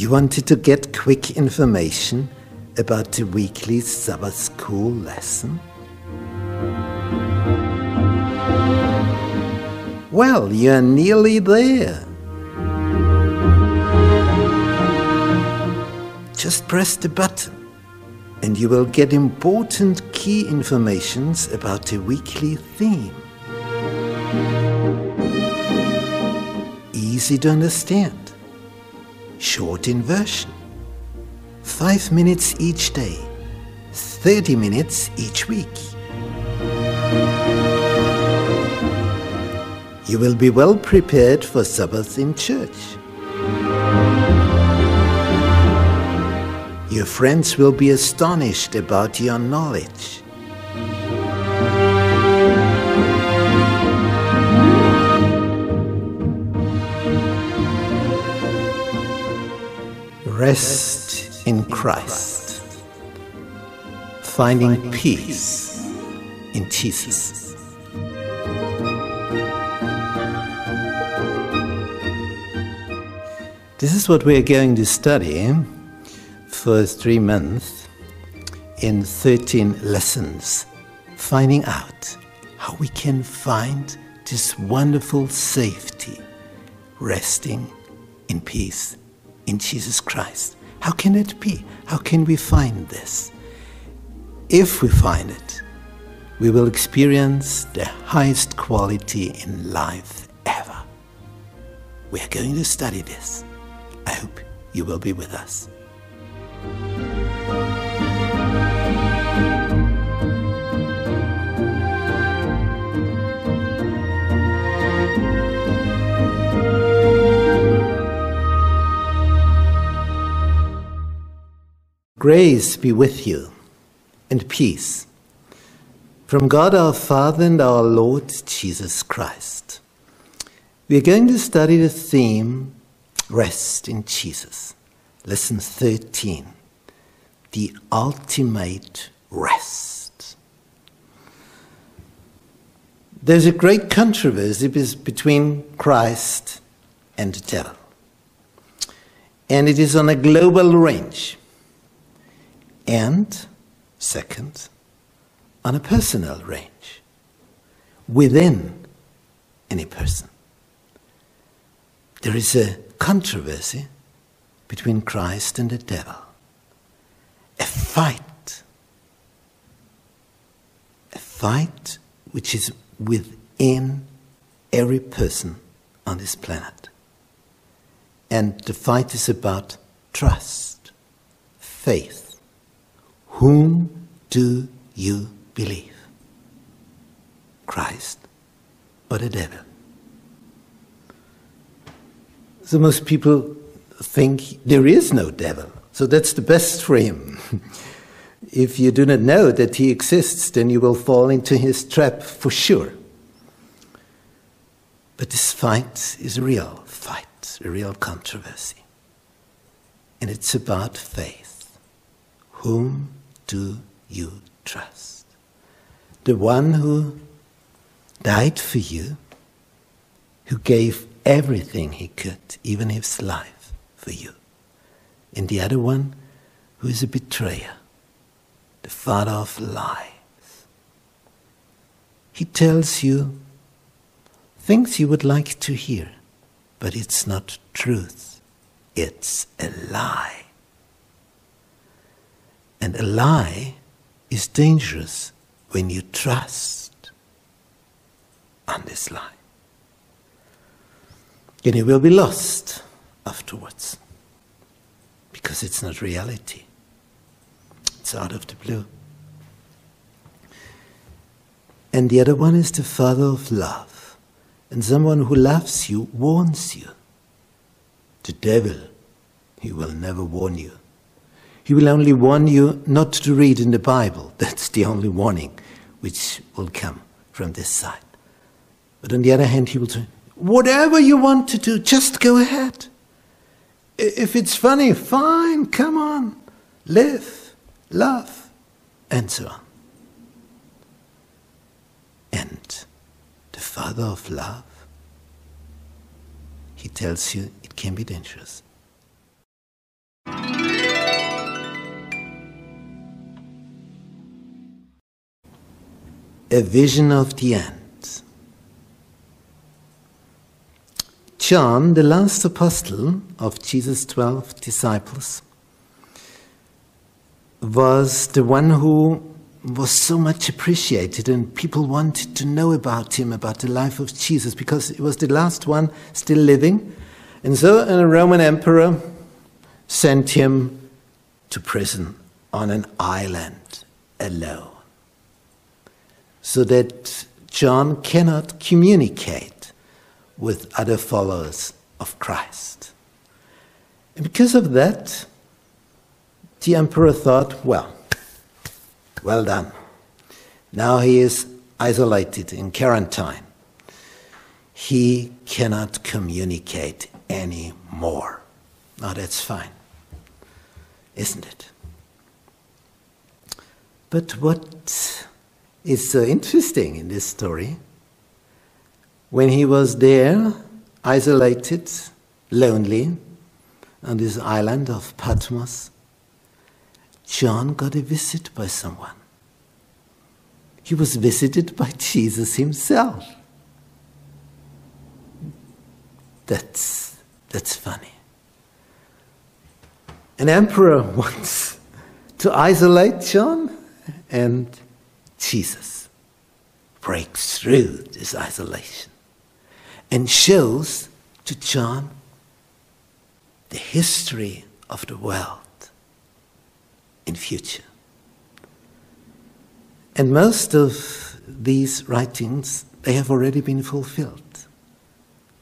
You wanted to get quick information about the weekly Sabbath school lesson? Well, you're nearly there. Just press the button and you will get important key informations about the weekly theme. Easy to understand short in version. Five minutes each day, 30 minutes each week. You will be well prepared for Sabbath in church. Your friends will be astonished about your knowledge. Rest in Christ. Finding peace in Jesus. This is what we are going to study for three months in 13 lessons, finding out how we can find this wonderful safety, resting in peace in Jesus Christ. How can it be? How can we find this? If we find it, we will experience the highest quality in life ever. We are going to study this. I hope you will be with us. Grace be with you and peace from God our Father and our Lord Jesus Christ. We are going to study the theme Rest in Jesus. Lesson 13 The Ultimate Rest. There's a great controversy between Christ and the devil, and it is on a global range and second, on a personal range, within any person. There is a controversy between Christ and the devil, a fight, a fight which is within every person on this planet. And the fight is about trust, faith, whom do you believe? Christ or the devil? So most people think there is no devil. So that's the best for him. if you do not know that he exists, then you will fall into his trap for sure. But this fight is a real fight, a real controversy. And it's about faith. Whom do you trust? The one who died for you, who gave everything he could, even his life, for you. And the other one who is a betrayer, the father of lies. He tells you things you would like to hear, but it's not truth, it's a lie. And a lie is dangerous when you trust on this lie. And you will be lost afterwards because it's not reality, it's out of the blue. And the other one is the Father of love. And someone who loves you warns you. The devil, he will never warn you. He will only warn you not to read in the Bible. That's the only warning which will come from this side. But on the other hand, he will say, whatever you want to do, just go ahead. If it's funny, fine, come on, live, love, and so on. And the Father of love, he tells you it can be dangerous. A vision of the end. John, the last apostle of Jesus' twelve disciples, was the one who was so much appreciated, and people wanted to know about him, about the life of Jesus, because he was the last one still living. And so a Roman emperor sent him to prison on an island alone, so that John cannot communicate with other followers of Christ. And because of that, the emperor thought, well, well done. Now he is isolated in quarantine. He cannot communicate anymore. Now that's fine, isn't it? But what is so interesting in this story when he was there, isolated, lonely, on this island of Patmos, John got a visit by someone. He was visited by Jesus himself. That's, that's funny. An emperor wants to isolate John, and Jesus breaks through this isolation and shows to John the history of the world in future. And most of these writings, they have already been fulfilled.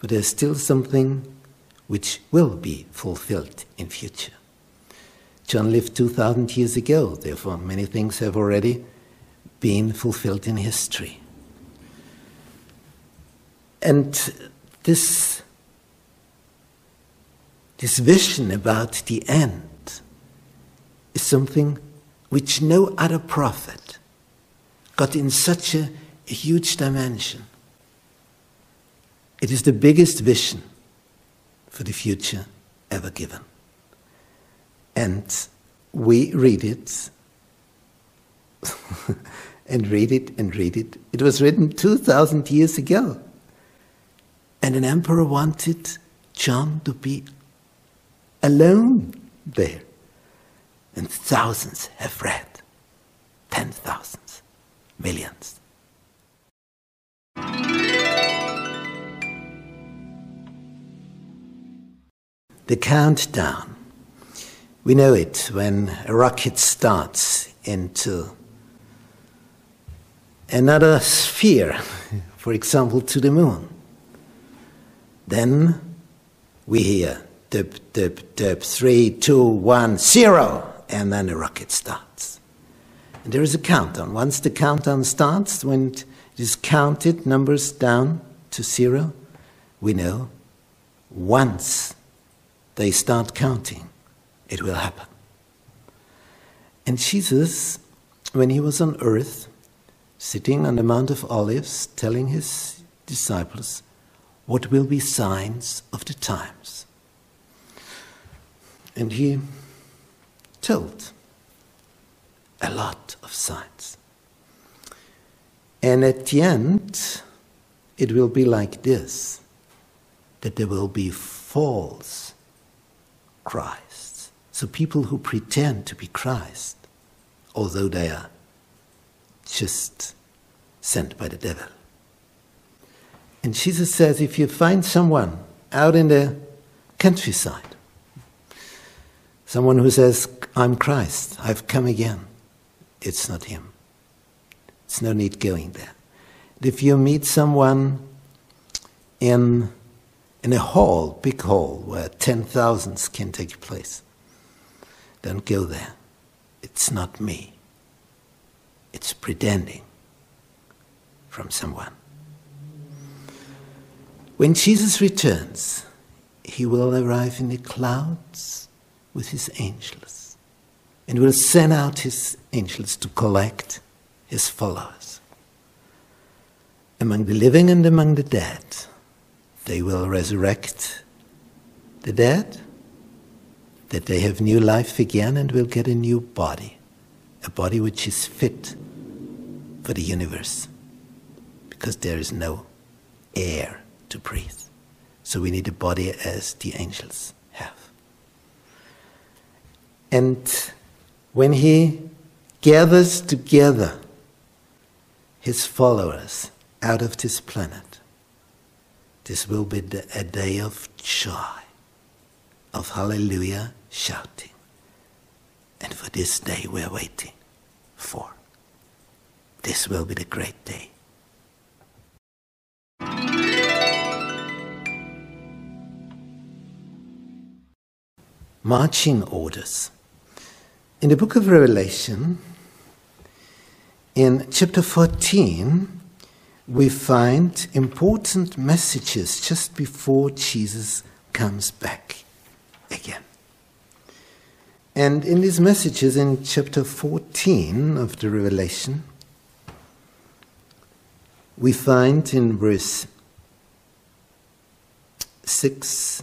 But there's still something which will be fulfilled in future. John lived 2,000 years ago, therefore many things have already been fulfilled in history. And this, this vision about the end is something which no other prophet got in such a, a huge dimension. It is the biggest vision for the future ever given. And we read it and read it and read it. It was written 2,000 years ago. And an emperor wanted John to be alone there. And thousands have read. Ten thousands, millions. The countdown. We know it when a rocket starts into another sphere, for example, to the moon. Then we hear dip, dip, dip, three, two, one, zero, and then the rocket starts. And there is a countdown. Once the countdown starts, when it is counted, numbers down to zero, we know once they start counting, it will happen. And Jesus, when he was on earth, sitting on the Mount of Olives, telling his disciples, what will be signs of the times. And he told a lot of signs. And at the end, it will be like this that there will be false Christs. So people who pretend to be Christ, although they are just sent by the devil. And Jesus says if you find someone out in the countryside, someone who says, I'm Christ, I've come again, it's not him. It's no need going there. If you meet someone in, in a hall, big hall, where 10,000s can take place, don't go there. It's not me. It's pretending from someone. When Jesus returns, he will arrive in the clouds with his angels and will send out his angels to collect his followers. Among the living and among the dead, they will resurrect the dead, that they have new life again and will get a new body, a body which is fit for the universe, because there is no air to breathe. So we need a body as the angels have. And when he gathers together his followers out of this planet, this will be a day of joy, of hallelujah shouting. And for this day we're waiting for. This will be the great day. Marching orders. In the book of Revelation, in chapter 14, we find important messages just before Jesus comes back again. And in these messages in chapter 14 of the Revelation, we find in verse 6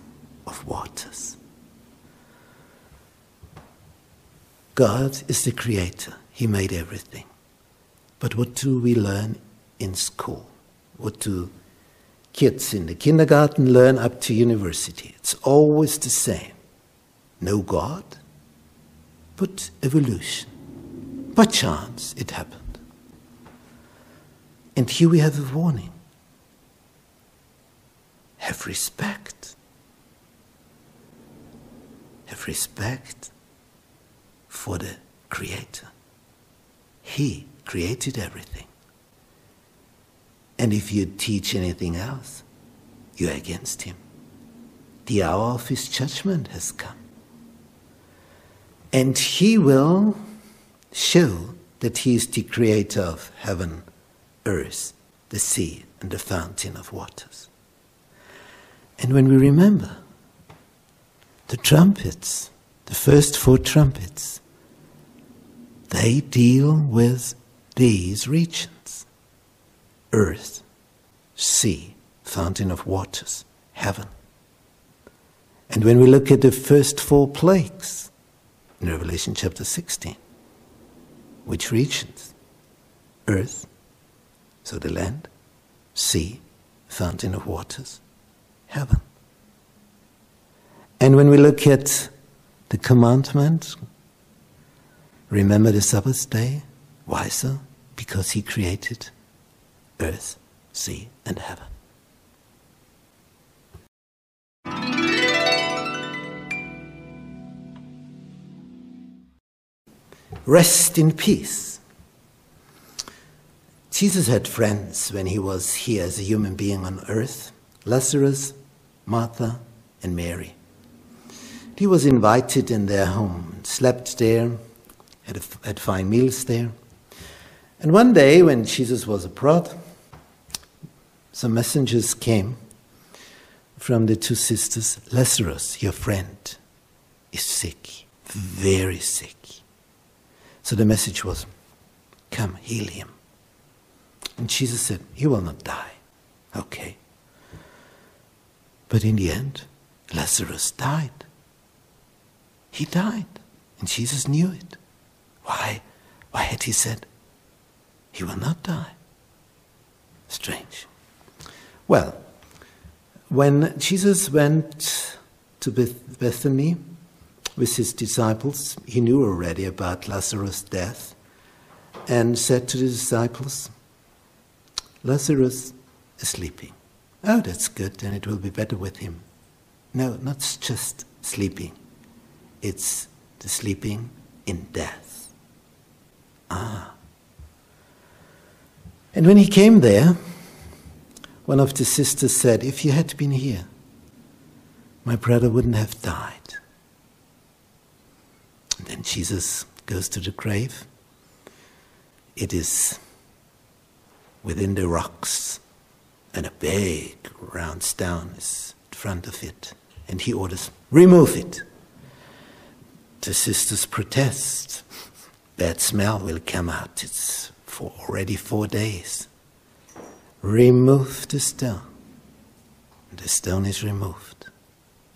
of waters. God is the creator. He made everything. But what do we learn in school? What do kids in the kindergarten learn up to university? It's always the same. No God, but evolution. By chance, it happened. And here we have a warning have respect. Have respect for the Creator. He created everything. And if you teach anything else, you're against Him. The hour of His judgment has come. And He will show that He is the creator of heaven, earth, the sea, and the fountain of waters. And when we remember the trumpets, the first four trumpets, they deal with these regions earth, sea, fountain of waters, heaven. And when we look at the first four plagues in Revelation chapter 16, which regions? Earth, so the land, sea, fountain of waters, heaven. And when we look at the commandment, remember the Sabbath day, why so? Because he created earth, sea, and heaven. Rest in peace. Jesus had friends when he was here as a human being on earth Lazarus, Martha, and Mary. He was invited in their home, slept there, had, a, had fine meals there. And one day, when Jesus was abroad, some messengers came from the two sisters Lazarus, your friend, is sick, very sick. So the message was, Come, heal him. And Jesus said, He will not die. Okay. But in the end, Lazarus died. He died. And Jesus knew it. Why? Why had he said, He will not die? Strange. Well, when Jesus went to Beth- Bethany with his disciples, he knew already about Lazarus' death and said to the disciples, Lazarus is sleeping. Oh, that's good, then it will be better with him. No, not just sleeping, it's the sleeping in death. Ah. And when he came there, one of the sisters said, If you had been here, my brother wouldn't have died. And then Jesus goes to the grave. It is within the rocks, and a big round stone is in front of it. And he orders, Remove it. The sisters protest. Bad smell will come out. It's for already four days. Remove the stone. The stone is removed.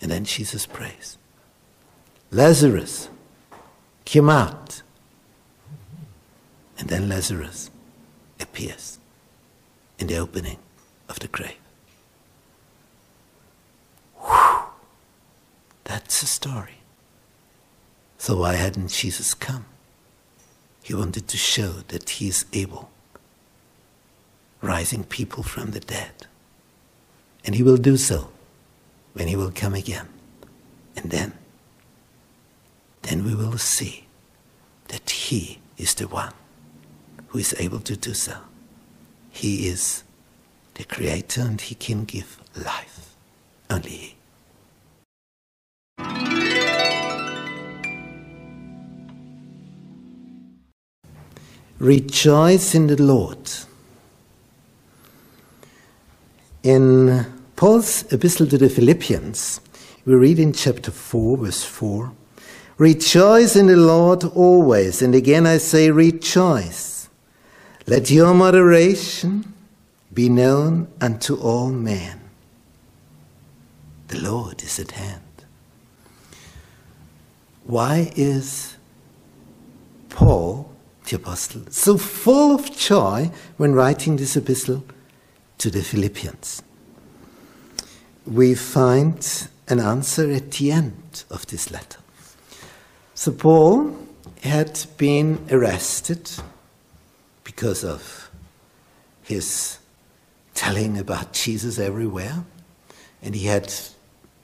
And then Jesus prays Lazarus, come out. And then Lazarus appears in the opening of the grave. Whew. That's the story. So why hadn't Jesus come? He wanted to show that he is able, rising people from the dead. And he will do so when he will come again. And then, then we will see that he is the one who is able to do so. He is the creator and he can give life. Only he. Rejoice in the Lord. In Paul's epistle to the Philippians, we read in chapter 4, verse 4 Rejoice in the Lord always, and again I say, rejoice. Let your moderation be known unto all men. The Lord is at hand. Why is Paul, the apostle, so full of joy when writing this epistle to the Philippians? We find an answer at the end of this letter. So, Paul had been arrested because of his telling about Jesus everywhere, and he had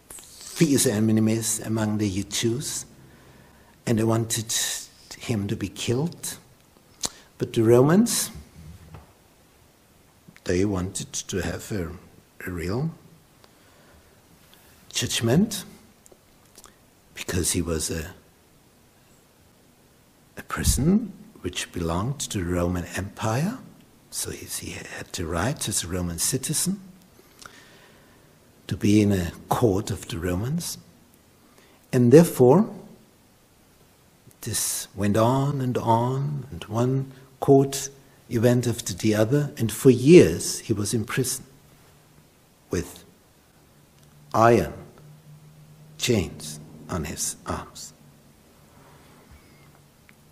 fierce enemies among the Jews, and they wanted him to be killed. But the Romans, they wanted to have a, a real judgment because he was a, a person which belonged to the Roman Empire. So he had the right as a Roman citizen to be in a court of the Romans. And therefore, this went on and on, and one court event after the other, and for years he was in prison with iron chains on his arms.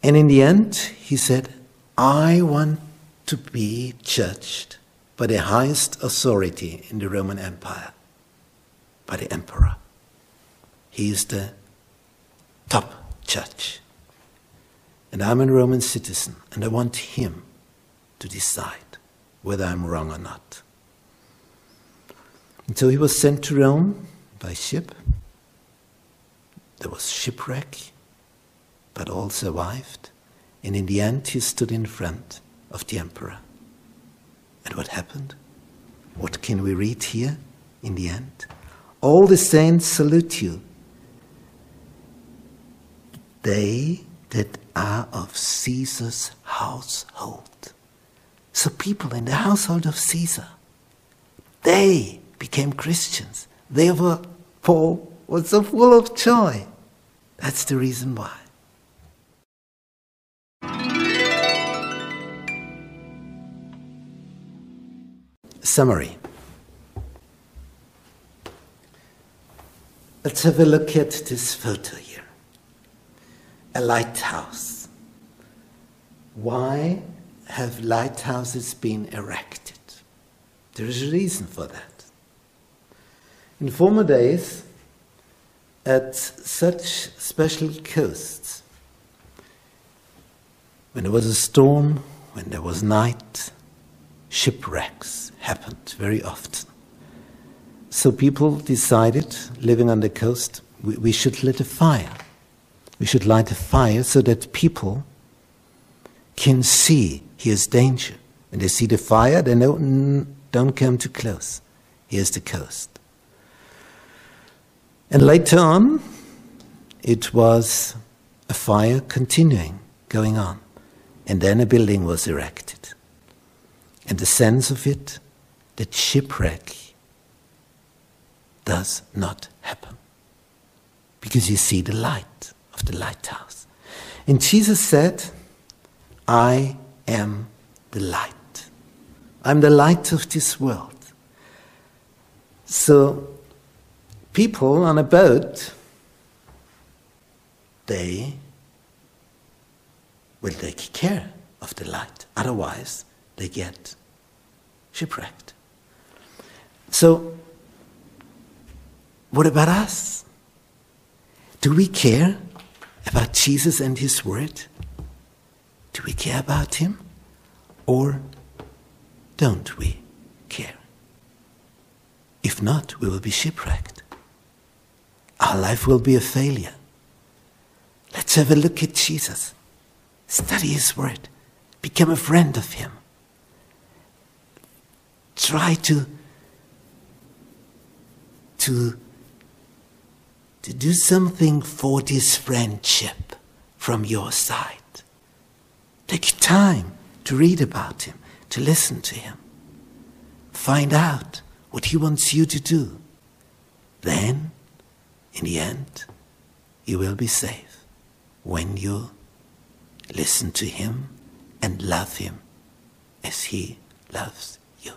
And in the end, he said, I want to be judged by the highest authority in the Roman Empire, by the emperor. He is the top judge. And I'm a Roman citizen, and I want him to decide whether I'm wrong or not. And so he was sent to Rome by ship. There was shipwreck, but all survived. And in the end, he stood in front of the emperor. And what happened? What can we read here in the end? All the saints salute you. They that are of Caesar's household. So, people in the household of Caesar, they became Christians. Therefore, Paul was so full of joy. That's the reason why. Summary. Let's have a look at this photo. A lighthouse. Why have lighthouses been erected? There is a reason for that. In former days, at such special coasts, when there was a storm, when there was night, shipwrecks happened very often. So people decided, living on the coast, we, we should light a fire. We should light a fire so that people can see here's danger. And they see the fire, they know, mm, don't come too close. Here's the coast. And later on, it was a fire continuing, going on. And then a building was erected. And the sense of it, that shipwreck does not happen. Because you see the light of the lighthouse. And Jesus said, I am the light. I'm the light of this world. So, people on a boat, they will take care of the light. Otherwise, they get shipwrecked. So, what about us? Do we care about Jesus and His Word? Do we care about Him? Or don't we care? If not, we will be shipwrecked. Our life will be a failure. Let's have a look at Jesus. Study His Word. Become a friend of Him. Try to, to to do something for this friendship from your side. Take time to read about him, to listen to him. Find out what he wants you to do. Then, in the end, you will be safe when you listen to him and love him as he loves you.